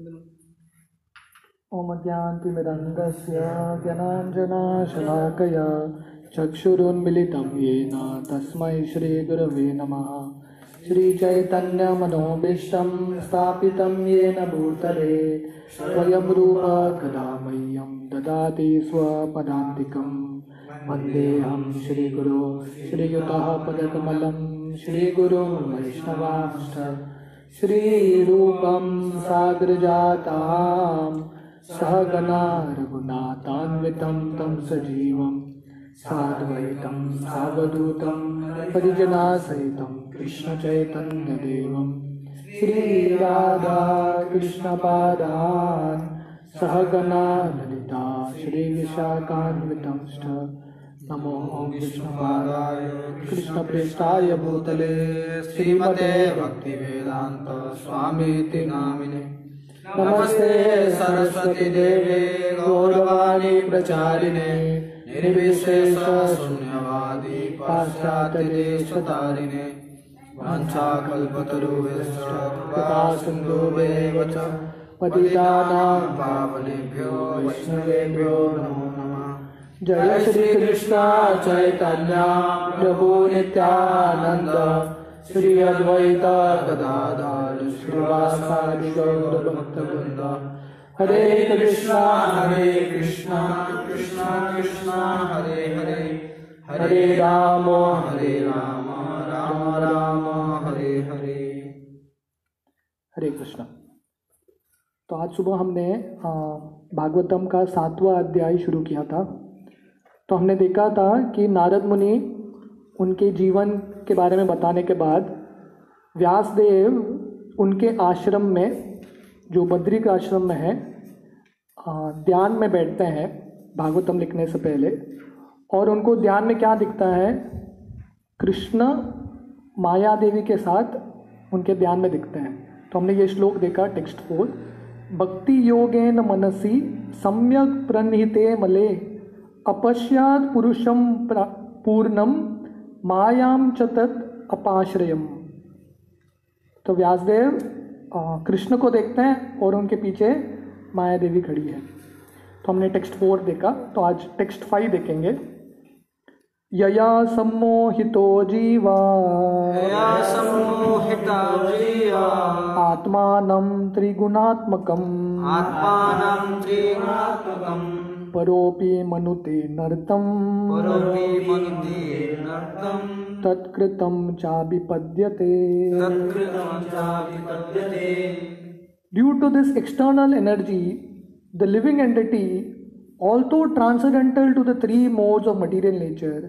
ॐ ज्ञान्तिमिरन्दस्य ज्ञानाञ्जनाशलाकया चक्षुरुन्मिलितं येन तस्मै श्रीगुरवे नमः। श्रीचैतन्यमनोभीष्टं स्थापितं येन भूतले, स्वयं रूप कदा मह्यं ददाति स्वपदान्तिकं। वन्देऽहं श्रीगुरो, श्रीयुतः पदकमलं, श्रीगुरुं वैष्णवांश्च श्रीरूपं साग्रजातां सहगना रघुनाथान्वितं तं सजीवं, साद्वैतं सावधूतं परिजनासहितं कृष्णचैतन्यदेवं। श्रीराधा कृष्णपादान् सहगना ललिता श्रीविशाखान्वितंश्च नमो विष्णुपादाय कृष्णप्रेष्ठाय भूतले श्रीमते भक्तिवेदान्त स्वामीति नामिने। नमस्ते सरस्वती देवे गौरवाणी प्रचारिणे। निर्विशेष शून्यवादी पाश्चात्यदेशतारिणे। वाञ्छाकल्पतरुभ्यश्च कृपा सिन्धुभ्येव च। पतितानां पावनेभ्यो वैष्णवेभ्यो नमः जय श्री कृष्ण चैतन्य प्रभु नित्यानंद श्री अद्वैत गदाधर हरे कृष्णा हरे कृष्णा कृष्णा कृष्णा हरे हरे। हरे राम हरे राम राम राम हरे हरे। हरे कृष्णा। तो आज सुबह हमने भागवतम का सातवां अध्याय शुरू किया था। तो हमने देखा था कि नारद मुनि उनके जीवन के बारे में बताने के बाद व्यासदेव उनके आश्रम में, जो बद्रिक आश्रम में है ध्यान में बैठते हैं, भागवतम लिखने से पहले। और उनको ध्यान में क्या दिखता है? कृष्ण माया देवी के साथ उनके ध्यान में दिखते हैं। तो हमने ये श्लोक देखा, टेक्स्ट फोर। भक्ति योगेन मनसी, सम्यक प्रणिहिते मले। अपश्यात पुरुषम प्रा- पूर्णम मायाम च तत् अपाश्रयम। तो व्यासदेव कृष्ण को देखते हैं और उनके पीछे माया देवी खड़ी है। तो हमने टेक्स्ट फोर देखा तो आज टेक्स्ट फाइव देखेंगे। यया सम्मोहितो जीवा। या सम्मोहिता जीवा। आत्मानं त्रिगुणात्मकम्। आत्मानं त्रिगुणात्मकम्। परोपि मनुते नर्तम। परोपि मनुते नर्तम। तत्कृतम चाभि पद्यते। तत्कृतम चाभि पद्यते। Due to this external energy the living entity also transcendental to the three modes of material nature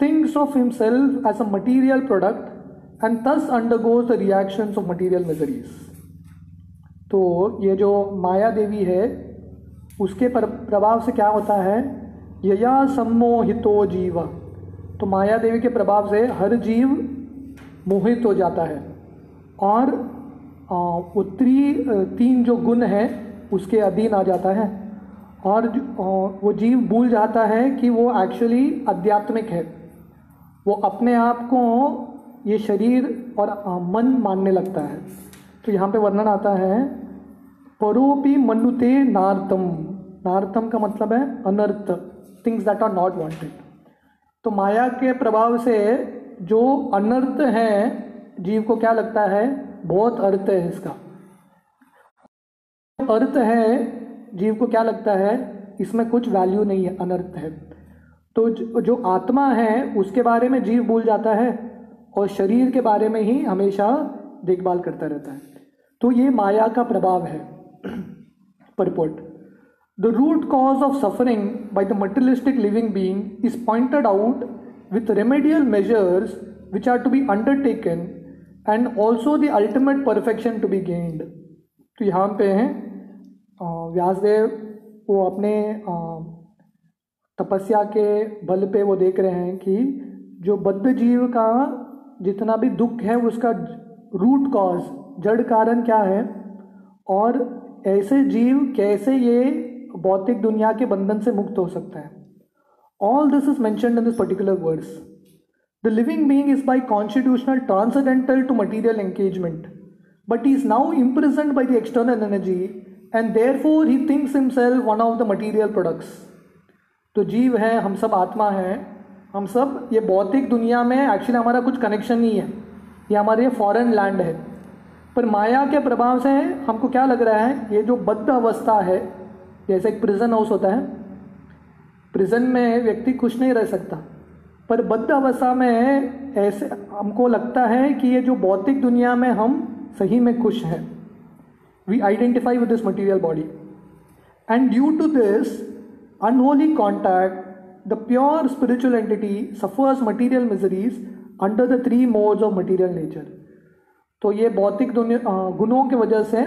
things of himself as a material product and thus undergoes the reactions of material miseries तो ये जो माया देवी है उसके पर प्रभाव से क्या होता है? यया सम्मोहितो जीव। तो माया देवी के प्रभाव से हर जीव मोहित हो जाता है। और उत्तरी तीन जो गुण हैं, उसके अधीन आ जाता है। और वो जीव भूल जाता है कि वो एक्चुअली आध्यात्मिक है। वो अपने आप को ये शरीर और मन मानने लगता है। तो यहाँ पे वर्णन आता है, परोपि मनुते नार्तम। नार्तम का मतलब है अनर्थ things that are not wanted तो माया के प्रभाव से जो अनर्थ है, जीव को क्या लगता है? बहुत अर्थ है इसका। अर्थ है, जीव को क्या लगता है? इसमें कुछ वैल्यू नहीं है, अनर्थ है। तो जो आत्मा है, उसके बारे में जीव भूल जाता है और शरीर के बारे में ही हमेशा देखभाल करता रहता है। तो ये माया का प्रभाव है। purport. The root cause of suffering by the materialistic living being is pointed out with remedial measures which are to be undertaken and also the ultimate perfection to be gained. तो यहाँ पे हैं अ, व्यासदेव वो अपने अ, तपस्या के बल पे वो देख रहे हैं कि जो बद्ध जीव का जितना भी दुख है उसका रूट कॉज जड़ कारण क्या है और ऐसे जीव कैसे ये भौतिक दुनिया के बंधन से मुक्त हो सकता है। All this is mentioned in this particular words the living being is by constitutional transcendental to material engagement but he is now imprisoned by the external energy and therefore he thinks himself one of the material products तो जीव है, हम सब आत्मा है, हम सब ये भौतिक दुनिया में एक्चुअली हमारा कुछ कनेक्शन नहीं है। ये हमारे फॉरेन लैंड है। पर माया के प्रभाव से हमको क्या लग रहा है? ये जो बद्ध अवस्था है जैसे एक प्रिजन हाउस होता है प्रिजन में व्यक्ति खुश नहीं रह सकता। पर बद्ध अवस्था में ऐसे, हमको लगता है कि ये जो भौतिक दुनिया में हम सही में खुश हैं। We identify with this material body and due to this unholy contact the pure spiritual entity suffers material miseries under the three modes of material nature तो ये भौतिक दुनिया गुणों की वजह से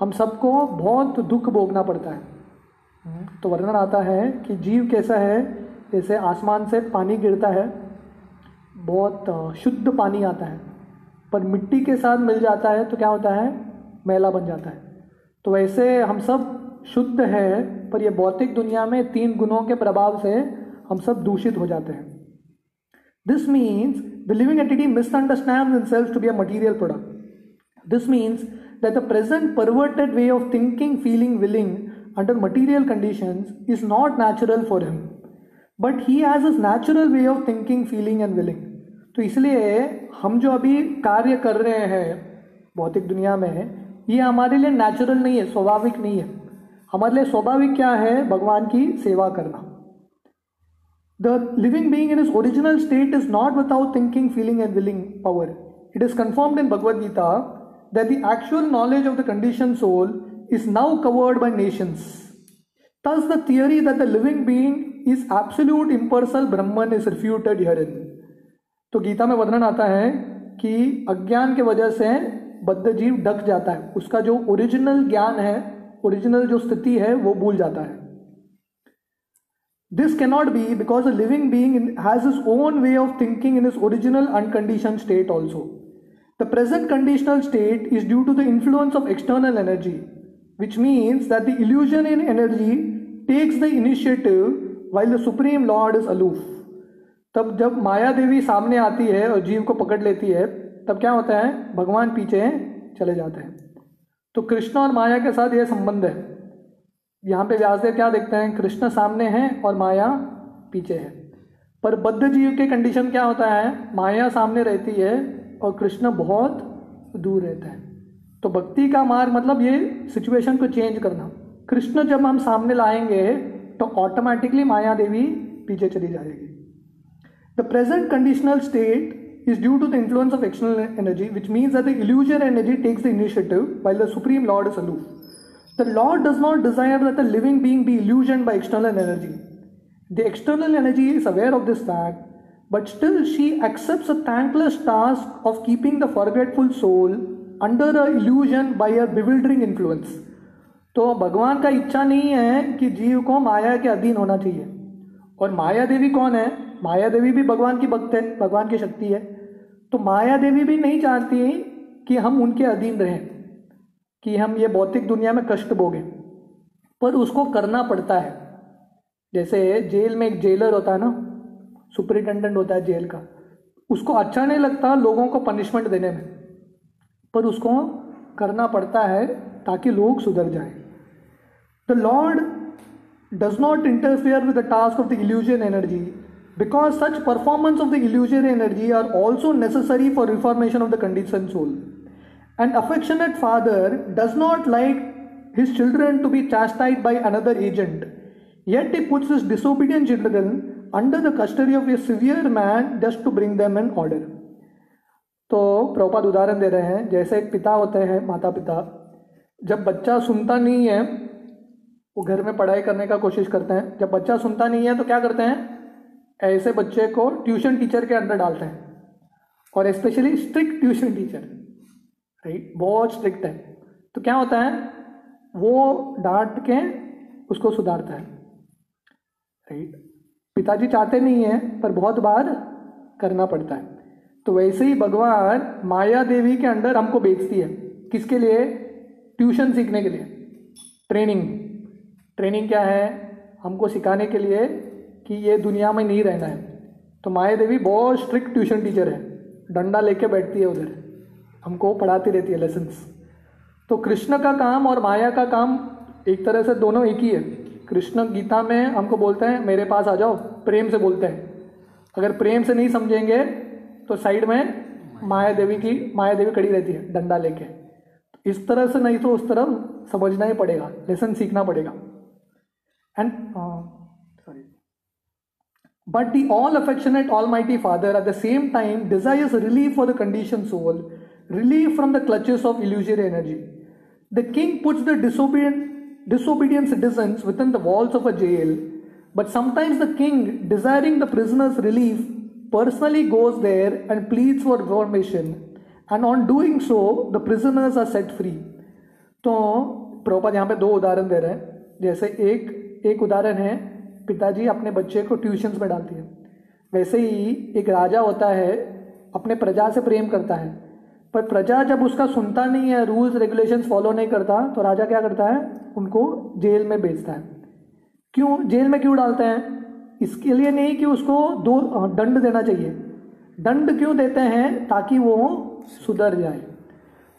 हम सबको बहुत दुख भोगना पड़ता है। तो वर्णन आता है कि जीव कैसा है, जैसे आसमान से पानी गिरता है, बहुत शुद्ध पानी आता है, पर मिट्टी के साथ मिल जाता है तो क्या होता है? मैला बन जाता है। तो वैसे हम सब शुद्ध है, पर ये भौतिक दुनिया में तीन गुणों के प्रभाव से हम सब दूषित हो जाते हैं। This means the living entity misunderstand in self to be a material product this means that the present perverted way of thinking feeling willing under material conditions is not natural for him. But he has his natural way of thinking, feeling and willing. तो इसलिए हम जो अभी कार्य कर रहे हैं भौतिक दुनिया में, ये हमारे लिए नेचुरल नहीं है, स्वाभाविक नहीं है। हमारे लिए स्वाभाविक क्या है? भगवान की सेवा करना। The living being in his original state is not without thinking feeling and willing power it is confirmed in Bhagavad Gita that the actual knowledge of the condition soul is now covered by nations. Thus, the theory that the living being is absolute impersonal Brahman is refuted herein. तो गीता में वर्णन आता है कि अज्ञान के वजह से बद्ध जीव डक जाता है उसका जो ओरिजिनल ज्ञान है ओरिजिनल जो स्थिति है वो भूल जाता है this cannot be because a living being has his own way of thinking in his original unconditioned state also the present conditional state is due to the influence of external energy which means that the illusion in energy takes the initiative while the supreme lord is aloof. तब जब माया देवी सामने आती है और जीव को पकड़ लेती है, तब क्या होता है? भगवान पीछे चले जाते हैं। तो कृष्ण और माया के साथ यह संबंध है। यहाँ पे व्यासदेव क्या देखते हैं? कृष्ण सामने हैं और माया पीछे है। पर बद्ध जीव के कंडीशन क्या होता है? माया सामने रहती है और कृष्ण बहुत दूर रहता है। तो भक्ति का मार्ग मतलब ये सिचुएशन को चेंज करना। कृष्ण जब हम सामने लाएँगे तो ऑटोमेटिकली माया देवी पीछे चली जाएगी। The present conditional state is due to the influence of external energy which means the illusion energy takes the initiative while the supreme lord is aloof the lord does not desire that the living being be illusion by external energy the external energy is aware of this fact still she accepts a thankless task of keeping the forgetful soul under a illusion by a bewildering influence तो भगवान का इच्छा नहीं है कि जीव को माया के अधीन होना चाहिए। और माया देवी कौन है? माया देवी भी भगवान की भक्त है, भगवान की शक्ति है। तो माया देवी भी नहीं चाहती कि हम उनके अधीन रहें, कि हम ये भौतिक दुनिया में कष्ट भोगें। पर उसको करना पड़ता है। जैसे जेल में एक जेलर होता है ना सुपरिटेंडेंट होता है जेल का, उसको अच्छा नहीं लगता लोगों को पनिशमेंट देने में। पर उसको करना पड़ता है ताकि लोग सुधर जाए the lord does not interfere with the task of the illusion energy because such performance of the illusion energy are also necessary for reformation of the condition soul and affectionate father does not like his children to be chastised by another agent. Yet he puts his disobedient children under the custody of a severe man just to bring them in order. तो प्रभुपाद उदाहरण दे रहे हैं, जैसे एक पिता होते हैं माता पिता जब बच्चा सुनता नहीं है, वो घर में पढ़ाई करने का कोशिश करते हैं। जब बच्चा सुनता नहीं है तो क्या करते हैं? ऐसे बच्चे को ट्यूशन टीचर के अंदर डालते हैं। और specially strict tuition teacher right बहुत स्ट्रिक्ट है। तो क्या होता है? वो डांट के उसको सुधारता है। राइट पिताजी चाहते नहीं हैं, पर बहुत बार करना पड़ता है। तो वैसे ही भगवान माया देवी के अंडर हमको बेचती है। किसके लिए? ट्यूशन सीखने के लिए। ट्रेनिंग। ट्रेनिंग क्या है? हमको सिखाने के लिए कि ये दुनिया में नहीं रहना है। तो माया देवी बहुत स्ट्रिक्ट ट्यूशन टीचर है। डंडा लेके बैठती है उधर। हमको पढ़ाती रहती है लेसन्स तो कृष्ण का काम और माया का काम एक तरह से दोनों एक ही है। कृष्ण गीता में हमको बोलते हैं, मेरे पास आ जाओ। प्रेम से बोलते हैं। अगर प्रेम से नहीं समझेंगे तो साइड में माया देवी की माया देवी कड़ी रहती है, डंडा लेके। तो इस तरह से नहीं तो उस तरह समझना ही पड़ेगा लेसन सीखना पड़ेगा। And sorry but the all affectionate all mighty father at the same time desires relief for the condition soul relief from the clutches of illusory energy the king puts the disobedient disobedience citizens with in the walls of a jail but sometimes the king desiring the prisoners relief personally goes there and pleads for reformation, and on doing so, the prisoners are set free. तो प्रोपा यहाँ पे दो उदाहरण दे रहे हैं। जैसे एक एक उदाहरण है पिताजी अपने बच्चे को ट्यूशन्स में डालती है। वैसे ही एक राजा होता है अपने प्रजा से प्रेम करता है। पर प्रजा जब उसका सुनता नहीं है रूल्स रेगुलेशंस फॉलो नहीं करता तो राजा क्या करता है? उनको जेल में भेजता है। क्यों? जेल में क्यों डालते हैं? इसके लिए नहीं कि उसको दो दंड देना चाहिए। दंड क्यों देते हैं ताकि वो सुधर जाए?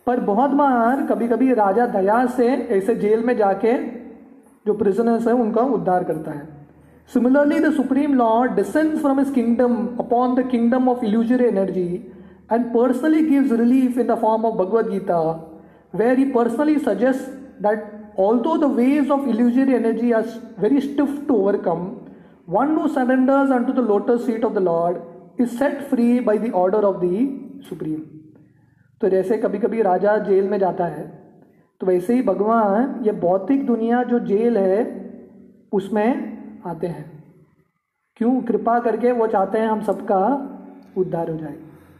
पर बहुत बार कभी कभी राजा दया से ऐसे जेल में जाके जो प्रिजनर्स हैं, उनका उद्धार करता है। Similarly the supreme lord descend from his kingdom upon the kingdom of illusory energy and personally gives relief in the form of Bhagavad Gita where he personally suggest that although the ways of illusory energy are very stiff to overcome one who surrenders unto the lotus feet of the Lord is set free by the order of the Supreme. तो जैसे कभी कभी राजा jail में जाता है तो वैसे ही भगवान ये भौतिक दुनिया जो जेल है, उसमें आते हैं। क्यों? कृपा करके वो चाहते हैं हम सबका उद्धार हो जाए।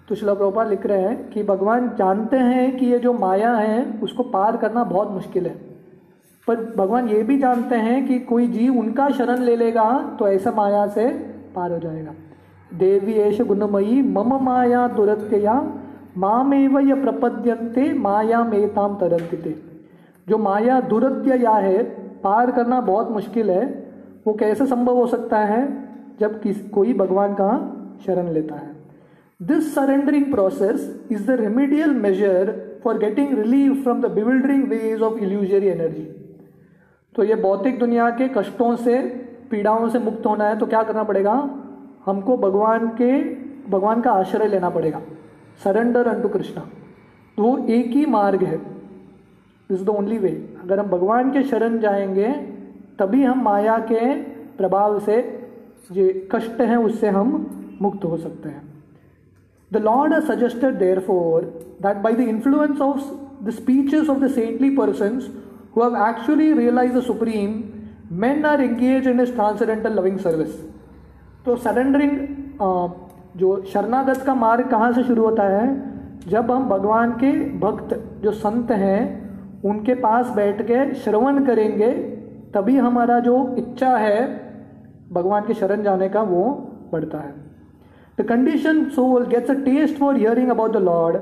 तो शिला प्रभुपा लिख रहे हैं कि भगवान जानते हैं कि ये जो माया है, उसको पार करना बहुत मुश्किल है। पर भगवान ये भी जानते हैं कि कोई जीव उनका शरण ले लेगा तो ऐसा माया से पार हो जाएगा। देवी एश गुणमयी, मम माया दुरत्यया, मामेव य प्रपद्यंते माया मेताम तरंतिते जो माया दुरत्य या है, पार करना बहुत मुश्किल है, वो कैसे संभव हो सकता है जब किस, कोई भगवान का शरण लेता है? This surrendering process is the remedial measure for getting relief from the bewildering ways of illusory energy तो ये भौतिक दुनिया के कष्टों से, पीड़ाओं से मुक्त होना है तो क्या करना पड़ेगा? हमको भगवान के, भगवान का आश्रय लेना पड़ेगा। Surrender unto Krishna. तो वो एक ही मार्ग है। इज़ द ओनली वे अगर हम भगवान के शरण जाएँगे, तभी हम माया के प्रभाव से जो कष्ट हैं, उससे हम मुक्त हो सकते हैं। The lord suggested therefore that by the influence of the speeches of the saintly who have actually realise the supreme man are engage in his transcendental loving service तो सरेंडरिंग जो शरणागत का मार्ग कहाँ से शुरू होता है? जब हम भगवान के भक्त, जो संत हैं, उनके पास बैठ के श्रवण करेंगे, तभी हमारा जो इच्छा है भगवान के शरण जाने का वो बढ़ता है। The condition soul gets a taste for hearing about the lord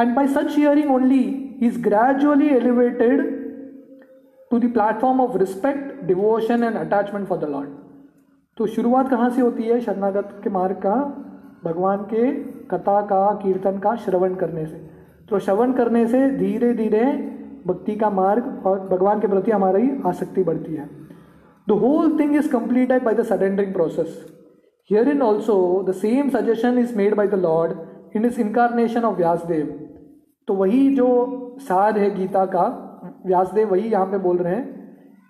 and by such hearing only is gradually elevated to the platform of respect devotion and attachment for the lord तो शुरुआत कहाँ से होती है? शरणागत के मार्ग का, भगवान के कथा का, कीर्तन का श्रवण करने से। तो श्रवण करने से धीरे धीरे भक्ति का मार्ग और भगवान के प्रति हमारी आसक्ति बढ़ती है। The whole thing is completed by the surrendering process herein also the same suggestion is made by the lord in his incarnation of Vyasadeva तो वही जो साध है गीता का व्यासदेव वही यहाँ पे बोल रहे हैं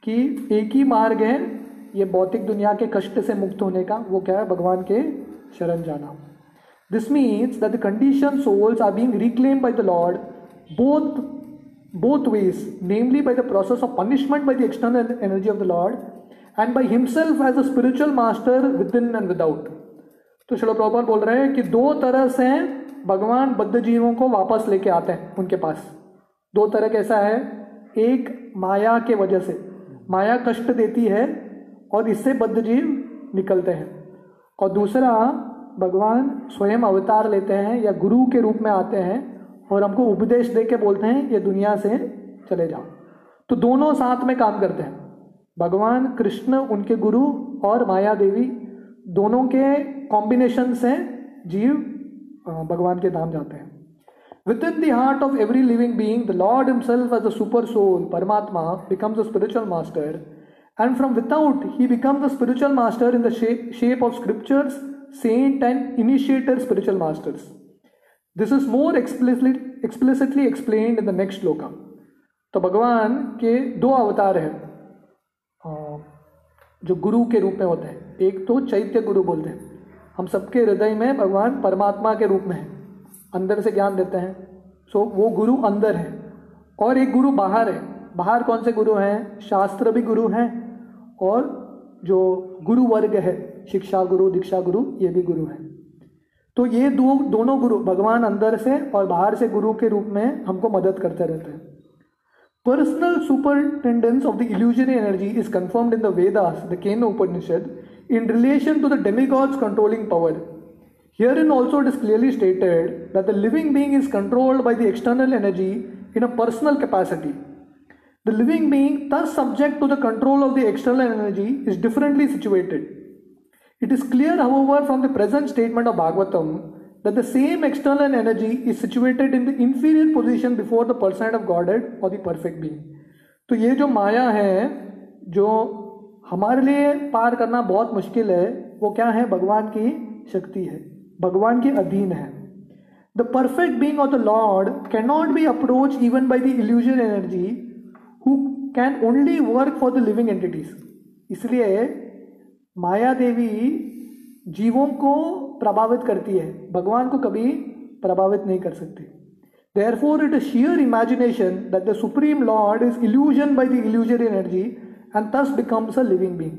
कि एक ही मार्ग है ये भौतिक दुनिया के कष्ट से मुक्त होने का वो क्या है? भगवान के शरण जाना। This means that the condition souls are being reclaim by the lord both both ways, namely by the process of punishment by the external energy of the Lord and by himself as a spiritual master within and without. तो श्लो प्रभुपाल बोल रहे हैं कि दो तरह से भगवान बद्ध जीवों को वापस लेके आते हैं उनके पास। दो तरह कैसा है? एक माया के वजह से। माया कष्ट देती है और इससे बद्ध जीव निकलते हैं। और दूसरा, भगवान स्वयं अवतार लेते हैं या गुरु के रूप में आते हैं और हमको उपदेश दे के बोलते हैं, ये दुनिया से चले जाओ। तो दोनों साथ में काम करते हैं। भगवान, कृष्ण, उनके गुरु और माया देवी दोनों के कॉम्बिनेशन से जीव भगवान के धाम जाते हैं। Within the heart of every living being, the Lord Himself, as the super soul, Paramatma, becomes the spiritual master. And from without, He becomes the spiritual master in the shape, shape of scriptures, saint, and initiator spiritual masters. Is more explicitly, explicitly explained in the next shloka. तो भगवान के दो अवतार हैं जो गुरु के रूप में होते हैं एक तो चैत्य गुरु बोलते हैं हम सबके हृदय में भगवान परमात्मा के रूप में है अंदर से ज्ञान देते हैं। सो वो गुरु अंदर है। और एक गुरु बाहर है। बाहर कौन से गुरु हैं? शास्त्र भी गुरु हैं। और जो गुरु वर्ग है, शिक्षा गुरु, दीक्षा गुरु, ये भी गुरु हैं। तो ये दो, दोनों गुरु भगवान अंदर से और बाहर से गुरु के रूप में हमको मदद करते रहते हैं। Personal superintendence of the illusionary energy is confirmed in the Vedas the Kena Upanishad in relation to the demigods controlling power Herein also it is clearly stated that the living being is controlled by the external energy in a personal capacity. The living being, thus subject to the control of the external energy, is differently situated. It is clear, however, from the present statement of Bhagavatam that the same external energy is situated in the inferior position before the personhood of Godhead or the perfect being. तो ये जो माया है जो हमारे लिए पार करना बहुत मुश्किल है वो क्या है भगवान की शक्ति है भगवान के अधीन है। The perfect being of the lord can not be approach even by the illusion energy who can only work for the living entities इसलिए माया देवी जीवों को प्रभावित करती है। भगवान को कभी प्रभावित नहीं कर सकती। Therefore it sheer imagination that the supreme lord is illusion by the illusory energy and thus becomes a living being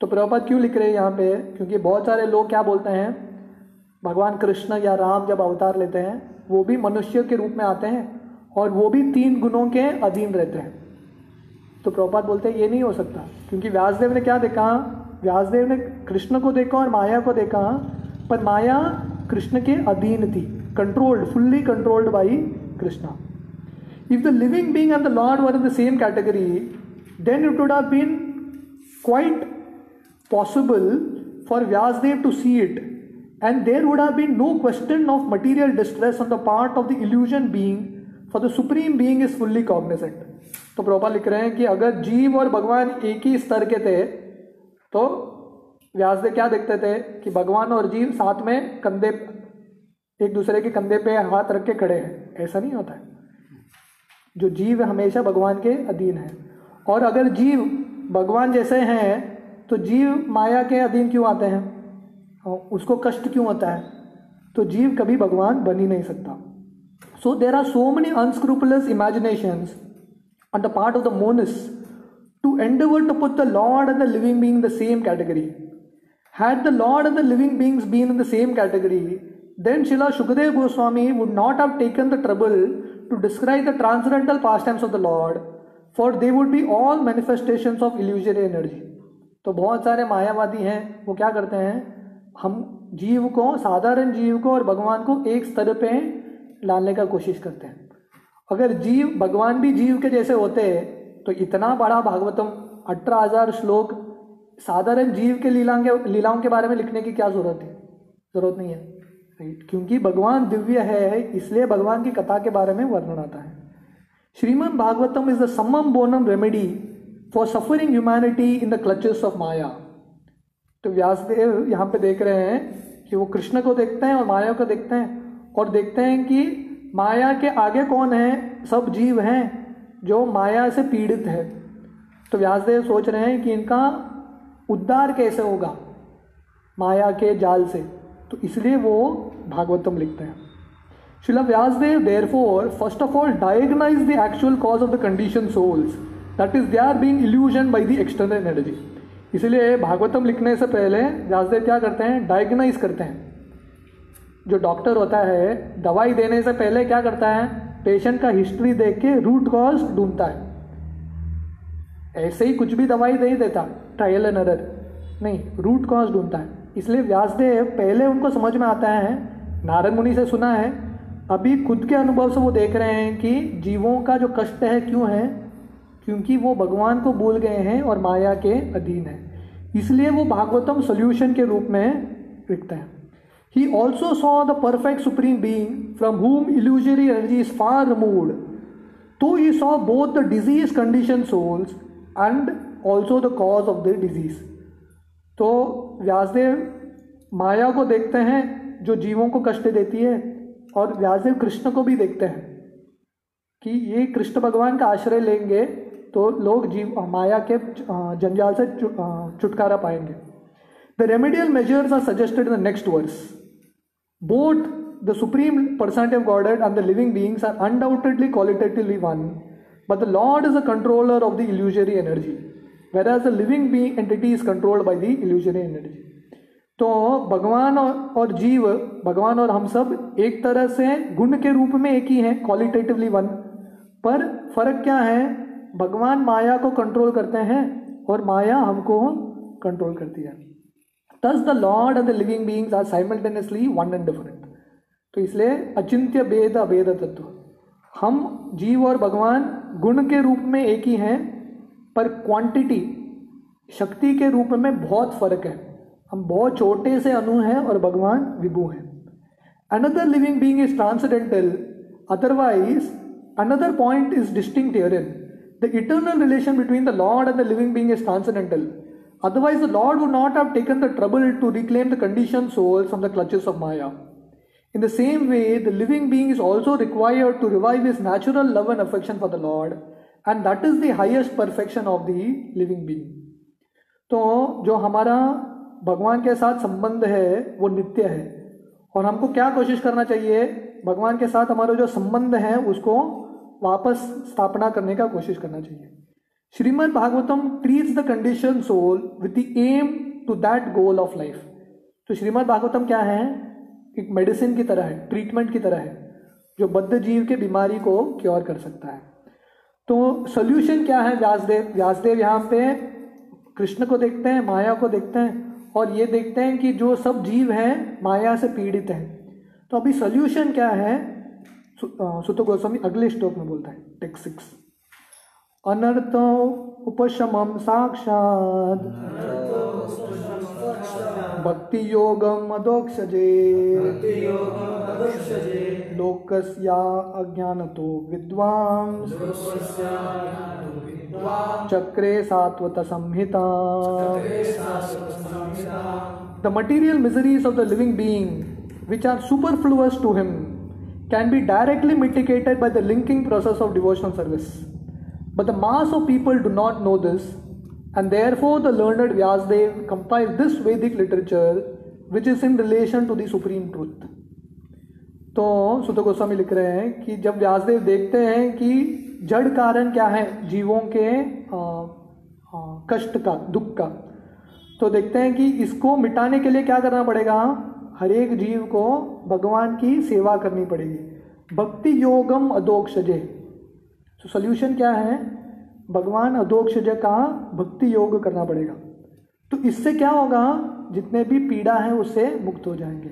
तो प्रभुपाद क्यों लिख रहे हैं यहाँ पे? क्योंकि बहुत सारे लोग क्या बोलते हैं? भगवान कृष्ण या राम जब अवतार लेते हैं वो भी मनुष्य के रूप में आते हैं और वो भी तीन गुणों के अधीन रहते हैं। तो प्रभुपाद बोलते हैं ये नहीं हो सकता। क्योंकि व्यासदेव ने क्या देखा? व्यासदेव ने कृष्ण को देखा और माया को देखा पर माया कृष्ण के अधीन थी। Controlled fully controlled by Krishna. If the living being and the lord were in the same category then it would have been quite possible for Vyasdev to see it, and there would have been no question of material distress on the part of the illusion being, for the supreme being is fully cognizant. तो प्रोपा लिख रहे हैं कि अगर जीव और भगवान एक ही स्तर के थे तो व्यासदेव क्या देखते थे? कि भगवान और जीव साथ में कंधे एक दूसरे के कंधे पे हाथ रख के खड़े हैं। ऐसा नहीं होता है। जो जीव हमेशा भगवान के अधीन है। और अगर जीव भगवान जैसे हैं तो जीव माया के अधीन क्यों आते हैं? उसको कष्ट क्यों होता है? तो जीव कभी भगवान बन ही नहीं सकता। So there are so many unscrupulous imagination on the part of the monists to endeavour to put the lord and the living being the same category had the lord and the living beings been in the same category then Srila Sukhdev Goswami would not have taken the trouble to describe the transcendental pastimes of the lord for they would be all manifestation of illusory energy तो बहुत सारे मायावादी हैं, वो क्या करते हैं? हम जीव को, साधारण जीव को और भगवान को एक स्तर पे लाने का कोशिश करते हैं। अगर जीव, भगवान भी जीव के जैसे होते हैं तो इतना बड़ा भागवतम अठारह हज़ार श्लोक साधारण जीव के लीलाओं के लीलाओं के बारे में लिखने की क्या ज़रूरत है? ज़रूरत नहीं है। राइट क्योंकि भगवान दिव्य है इसलिए भगवान की कथा के बारे में वर्णन आता है। Srimad Bhagavatam is the summum bonum remedy for suffering humanity in the clutches of Maya. तो व्यासदेव यहाँ पे देख रहे हैं कि वो कृष्ण को देखते हैं और माया को देखते हैं और देखते हैं कि माया के आगे कौन है? सब जीव हैं जो माया से पीड़ित है। तो व्यासदेव सोच रहे हैं कि इनका उद्धार कैसे होगा माया के जाल से? तो इसलिए वो भागवतम लिखते हैं। Srila Vyasdev therefore first of all diagnose the actual cause of the condition souls that is they are being illusion by the external energy इसलिए भागवतम लिखने से पहले व्यासदेव क्या करते हैं? डायग्नाइज करते हैं। जो डॉक्टर होता है, दवाई देने से पहले क्या करता है? पेशेंट का हिस्ट्री देख के रूट कॉज ढूंढता है। ऐसे ही कुछ भी दवाई नहीं देता ट्रायल एंड एरर नहीं रूट कॉज ढूंढता है। इसलिए व्यासदेव पहले उनको समझ में आता है, नारद मुनि से सुना है, अभी खुद के अनुभव से वो देख रहे हैं कि जीवों का जो कष्ट है, क्यों है? क्योंकि वो भगवान को भूल गए हैं और माया के अधीन है। इसलिए वो भागवतम सोल्यूशन के रूप में लिखते हैं। He also saw the perfect supreme being from whom illusory energy is far remove तो he saw both the disease condition souls and also the cause of the disease तो व्यासदेव माया को देखते हैं, जो जीवों को कष्ट देती है, और व्यासदेव कृष्ण को भी देखते हैं कि ये कृष्ण भगवान का आश्रय लेंगे तो लोग जीव माया के जंजाल से छुटकारा पाएँगे। The remedial measures are suggested in the next verse both the supreme personality of Godhead and the living beings are undoubtedly qualitatively one but the lord is a controller of the illusory energy whereas the living being entity is controlled by the illusory energy तो भगवान और जीव, भगवान और हम सब एक तरह से गुण के रूप में एक ही हैं क्वालिटेटिवली वन पर फ़र्क क्या है? भगवान माया को कंट्रोल करते हैं और माया हमको कंट्रोल करती है। Thus the lord and the living beings are simultaneously one and different तो इसलिए अचिंत्य भेद, अभेद तत्व। हम जीव और भगवान गुण के रूप में एक ही हैं, पर क्वांटिटी शक्ति के रूप में बहुत फ़र्क है। हम बहुत छोटे से अणु हैं और भगवान विभु हैं। Another living being is transcendental otherwise another point is distinct in The eternal relation between the Lord and the living being is transcendental. Otherwise, the Lord would not have taken the trouble to reclaim the conditioned souls from the clutches of Maya. In the same way, the living being is also required to revive his natural love and affection for the Lord, and that is the highest perfection of the living being. तो जो हमारा भगवान के साथ संबंध है वो नित्य है और हमको क्या कोशिश करना चाहिए भगवान के साथ हमारा जो संबंध है उसको वापस स्थापना करने का कोशिश करना चाहिए। Shrimad Bhagavatam treats the condition soul with the aim to that goal of life तो श्रीमद भागवतम क्या है? एक मेडिसिन की तरह है ट्रीटमेंट की तरह है, जो बद्ध जीव के बीमारी को क्योर कर सकता है। तो सोल्यूशन क्या है व्यासदेव? व्यासदेव यहाँ पे कृष्ण को देखते हैं, माया को देखते हैं, और ये देखते हैं कि जो सब जीव हैं, माया से पीड़ित हैं। तो अभी सोल्यूशन क्या है? सुतो गोस्वामी अगले श्लोक में बोलता है, टेक सिक्स। अनर्थ उपशम साक्षात। भक्ति योगम अदोक्षजे लोकस्या अज्ञानतो विद्वां चक्रे सात्वत संहिता। The material miseries of the living being which are superfluous to him can be directly mitigated by the linking process of devotional service. But the mass of people do not know this, and therefore the learned Vyasdev compiled this Vedic literature which is in relation to the supreme truth. तो सुत गोस्वामी लिख रहे हैं कि जब व्यासदेव देखते हैं कि जड़ कारण क्या है जीवों के आ, आ, कष्ट का दुख का तो देखते हैं कि इसको मिटाने के लिए क्या करना पड़ेगा हर एक जीव को भगवान की सेवा करनी पड़ेगी। भक्ति योगम अदोक्षजे। तो सोल्यूशन क्या है? भगवान अदोक्षज का भक्ति योग करना पड़ेगा। तो इससे क्या होगा? जितने भी पीड़ा है, उससे मुक्त हो जाएँगे।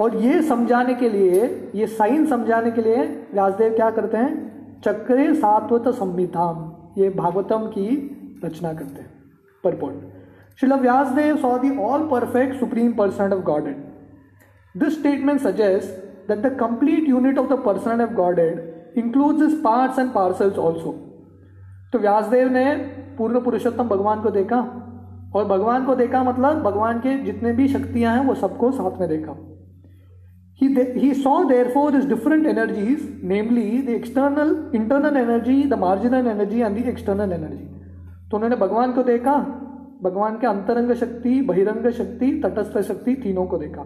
और ये समझाने के लिए, ये साइन समझाने के लिए व्यासदेव क्या करते हैं? चक्रे सात्वत संहिताम ये भागवतम की रचना करते हैं। Purport Srila Vyasdev saw the all perfect supreme person of Godhead This statement suggests that the complete unit of the personal of Godhead includes his parts and parcels also. तो व्यासदेव ने पूर्ण पुरुषोत्तम भगवान को देखा और भगवान को देखा मतलब भगवान के जितने भी शक्तियाँ हैं वो सबको साथ में देखा। He saw therefore is different energies namely the external internal energy the marginal energy and the external energy तो उन्होंने भगवान को देखा, भगवान के अंतरंग शक्ति, बहिरंग शक्ति, तटस्थ शक्ति तीनों को देखा।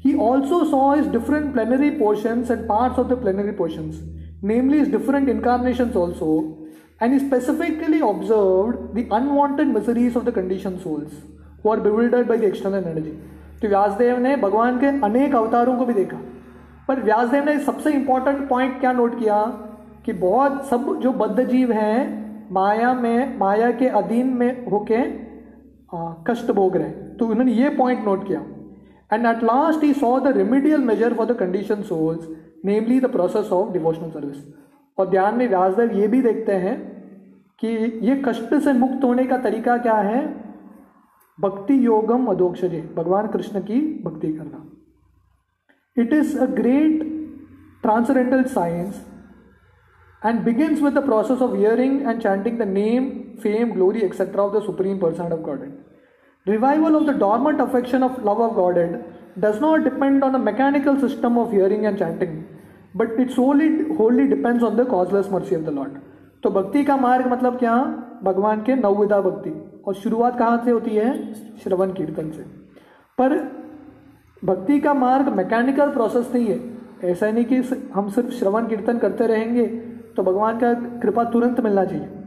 He also saw his different plenary portions and parts of the plenary portions, namely his different incarnations also, and he specifically observed the unwanted miseries of the conditioned souls who are bewildered by the external energy. तो व्यासदेव ने भगवान के अनेक अवतारों को भी देखा पर व्यासदेव ने सबसे इंपॉर्टेंट पॉइंट क्या नोट किया कि बहुत सब जो बद्ध जीव हैं माया में माया के अधीन में होके कष्ट भोग रहे तो उन्होंने ये पॉइंट नोट किया And at last he saw the remedial measure for the conditioned souls, namely the process of devotional service. और ध्यान में व्यासदेव ये भी देखते हैं कि ये कष्ट से मुक्त होने का तरीका क्या है भक्ति योगम अदोक्षजे भगवान कृष्ण की भक्ति करना it is a great transcendental science and begins with the process of hearing and chanting the name, fame, glory, etc. of the Supreme Person of Godhead. Revival of the dormant affection of love of Godhead does not depend on a mechanical system of hearing and chanting, but it solely wholly depends on the causeless mercy of the Lord. तो भक्ति का मार्ग मतलब क्या भगवान के नवविधा भक्ति और शुरुआत कहाँ से होती है श्रवण कीर्तन से पर भक्ति का मार्ग मैकेनिकल प्रोसेस नहीं है ऐसा नहीं कि हम सिर्फ़ श्रवण कीर्तन करते रहेंगे तो भगवान का कृपा तुरंत मिलना चाहिए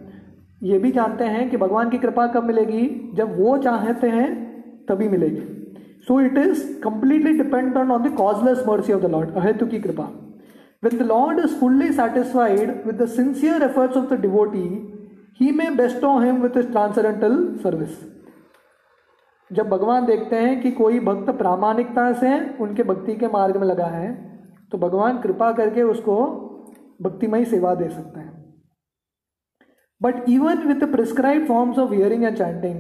ये भी जानते हैं कि भगवान की कृपा कब मिलेगी? जब वो चाहते हैं तभी मिलेगी। So it is completely dependent on the causeless mercy of the lord अहेतु की कृपा। When the Lord is fully satisfied with the sincere efforts of the devotee, he may bestow him with his transcendental service. जब भगवान देखते हैं कि कोई भक्त प्रामाणिकता से उनके भक्ति के मार्ग में लगा है तो भगवान कृपा करके उसको भक्तिमय सेवा दे सकते हैं। But even with the prescribe forms of hearing and chanting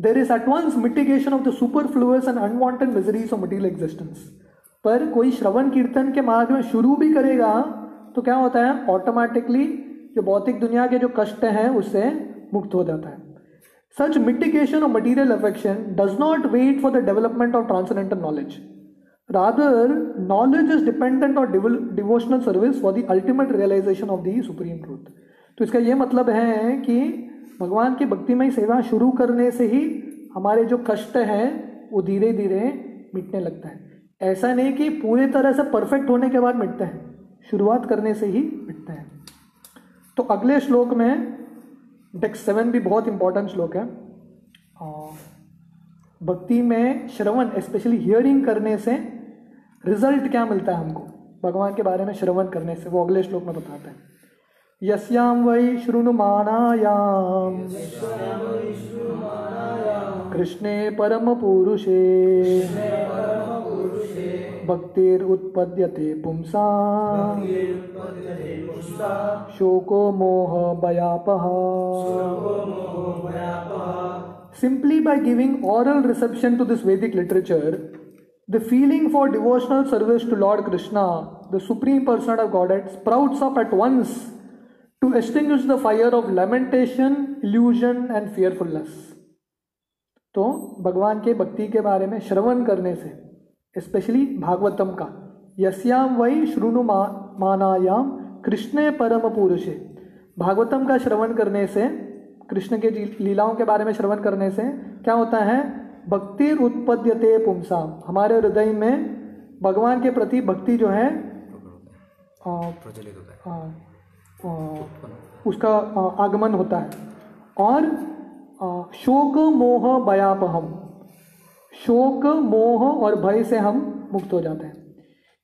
there is at once mitigation of the superfluous and unwanted miseries of material existence पर कोई श्रवण कीर्तन के मार्ग में शुरू भी करेगा तो क्या होता है? ऑटोमेटिकली जो भौतिक दुनिया के जो कष्ट हैं उससे मुक्त हो जाता है। Such mitigation of material affection does not wait for the development of transcendental knowledge Rather, knowledge is dependent on devotional service for the ultimate realization of the supreme truth. तो इसका ये मतलब है कि भगवान की भक्तिमय सेवा शुरू करने से ही हमारे जो कष्ट हैं, वो धीरे धीरे मिटने लगता है। ऐसा नहीं कि पूरी तरह से परफेक्ट होने के बाद मिटते हैं, शुरुआत करने से ही मिटते हैं। तो अगले श्लोक में टेक्स्ट सेवन भी बहुत इंपॉर्टेंट श्लोक है। भक्ति में श्रवण स्पेशली हियरिंग करने से रिज़ल्ट क्या मिलता है हमको? भगवान के बारे में श्रवण करने से, वो अगले श्लोक में बताते हैं। यस्याम वै शृणुमानायाम्। कृष्णे परम पुरुषे भक्तिर उत्पद्यते पुंसा। शोको मोह बयापह simply by giving aural reception to this Vedic literature the feeling for devotional service to lord Krishna the supreme person of god at sprouts up at once to extinguish the fire of lamentation, illusion and fearfulness. तो भगवान के भक्ति के बारे में श्रवण करने से specially Bhagavatam का यस्याम वही श्रुणु मानायाम कृष्ण परम पुरुषे। भागवतम का श्रवण करने से कृष्ण के लीलाओं के बारे में श्रवण करने से क्या होता है? भक्ति उत्पद्यते पुमसा हमारे हृदय में भगवान के प्रति भक्ति जो है उसका आगमन होता है। और शोक, मोह भयापहम शोक, मोह और भय से हम मुक्त हो जाते हैं।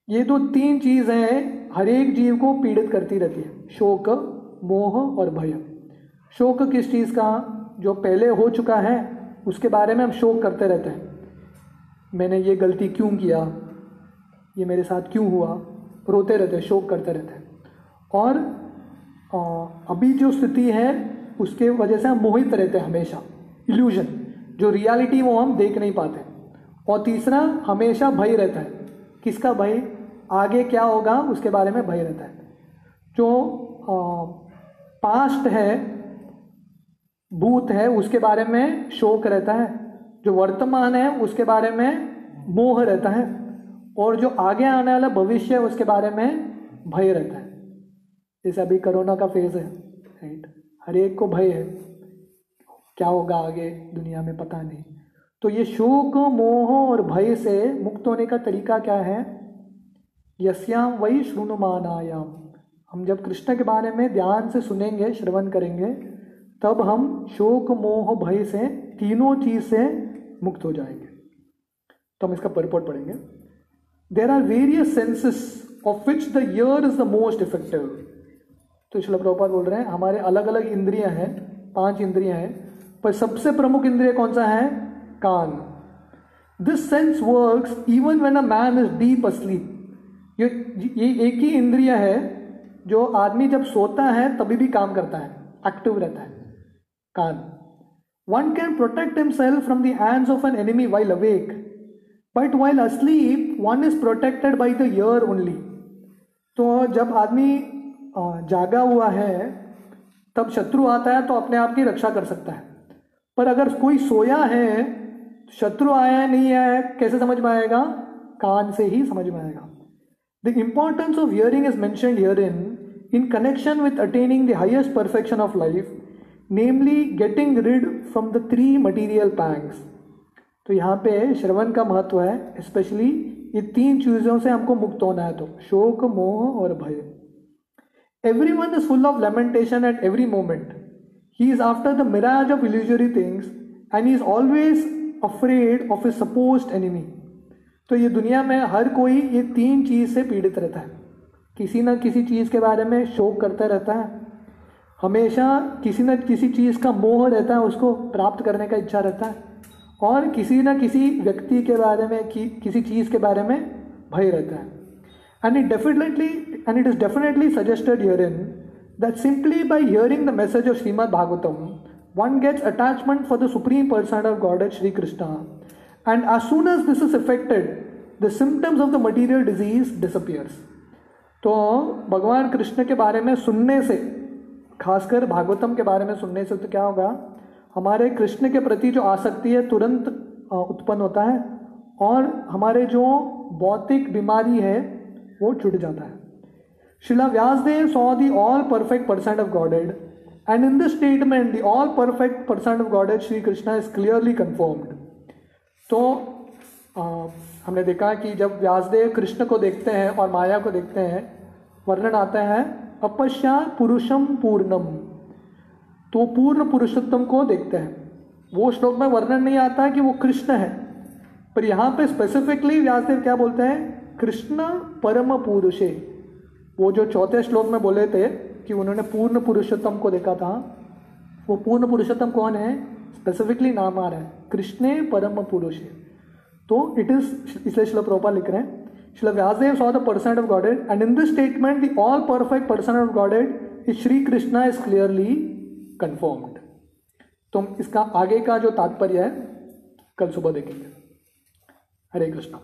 ये तो तीन चीज़ें हैं हर एक जीव को पीड़ित करती रहती है। शोक, मोह और भय। शोक किस चीज़ का? जो पहले हो चुका है, उसके बारे में हम शोक करते रहते हैं। मैंने ये गलती क्यों किया? ये मेरे साथ क्यों हुआ? रोते रहते हैं, शोक करते रहते हैं। और आ, अभी जो स्थिति है उसके वजह से हम मोहित रहते हैं हमेशा। इल्यूजन जो रियलिटी वो हम देख नहीं पाते। और तीसरा हमेशा भय रहता है। किसका भय? आगे क्या होगा उसके बारे में भय रहता है। जो पास्ट है भूत है उसके बारे में शोक रहता है। जो वर्तमान है उसके बारे में मोह रहता है। और जो आगे आने वाला भविष्य है उसके बारे में भय रहता है। जैसे अभी कोरोना का फ़ेज़ है राइट हर एक को भय है, क्या होगा आगे दुनिया में पता नहीं। तो ये शोक, मोह और भय से मुक्त होने का तरीका क्या है? यस्याम वही श्रुनुमानायाम हम जब कृष्ण के बारे में ध्यान से सुनेंगे, श्रवण करेंगे, तब हम शोक, मोह, भय से तीनों चीज़ से मुक्त हो जाएँगे। तो हम इसका परिपोर्ट पढ़ेंगे। There are various senses of which the ear is the most effective तो शिल प्रभुपाद बोल रहे हैं। हमारे अलग अलग इंद्रियाँ हैं पाँच इंद्रियाँ हैं पर सबसे प्रमुख इंद्रिय कौन सा है? कान। This sense work even when a man is deep asleep ये ये एक ही इंद्रिय है जो आदमी जब सोता है तभी भी काम करता है एक्टिव रहता है। कान। One can protect himself from the hands of an enemy while awake but while asleep, one is protected by the ear only तो जब आदमी जागा हुआ है, तब शत्रु आता है तो अपने आप की रक्षा कर सकता है। पर अगर कोई सोया है, शत्रु आया है नहीं है, कैसे समझ में आएगा? कान से ही समझ में आएगा। The importance of hearing is mentioned here in in connection with attaining the highest perfection of life namely getting rid from the three material pangs तो यहाँ पे श्रवण का महत्व है स्पेशली ये तीन चीज़ों से हमको मुक्त होना है तो शोक, मोह और भय। One is full of lamentation at every moment he is after the mirage of illusory things and he is always afraid of a suppose enemy तो ये दुनिया में हर कोई ये तीन चीज़ से पीड़ित रहता है। किसी न किसी चीज़ के बारे में शोक करता रहता है। हमेशा किसी न किसी चीज़ का मोह रहता है उसको प्राप्त करने का इच्छा रहता है। और किसी न किसी व्यक्ति के बारे में कि, किसी चीज़ के बारे में भय रहता है। Definitely and it is definitely suggested herein that simply by hearing the message of Shrimad Bhagavatam one gets attachment for the supreme person of god at Shri Krishna and as soon as this is affected the symptoms of the material disease disappears. तो भगवान कृष्ण के बारे में सुनने से, खासकर भागवतम के बारे में सुनने से तो क्या होगा? हमारे कृष्ण के प्रति जो आसक्ति है तुरंत उत्पन्न होता है। और हमारे जो भौतिक बीमारी है वो छुट जाता है। Srila Vyasdev saw the all perfect person of Godhead and in this statement the all perfect person of Godhead Shri Krishna is clearly confirmed तो आ, हमने देखा कि जब व्यासदेव कृष्ण को देखते हैं और माया को देखते हैं वर्णन आता है अपश्या पुरुषम पूर्णम तो पूर्ण पुरुषोत्तम को देखते हैं। वो श्लोक में वर्णन नहीं आता कि वो कृष्ण है पर यहाँ पे स्पेसिफिकली व्यासदेव क्या बोलते हैं? कृष्ण परम पुरुषे। वो जो चौथे श्लोक में बोले थे कि उन्होंने पूर्ण पुरुषोत्तम को देखा था, वो पूर्ण पुरुषोत्तम कौन है? स्पेसिफिकली नाम आ रहा है। कृष्णे परम पुरुषे। तो इट इज़ इसलिए श्लोक प्रोपा लिख रहे हैं। श्लोक Vyasdev saw the person of Godhead and in this statement the all perfect person of Godhead is Shri Krishna is clearly confirmed तो इसका आगे का जो तात्पर्य है, कल सुबह देखेंगे। हरे कृष्णा।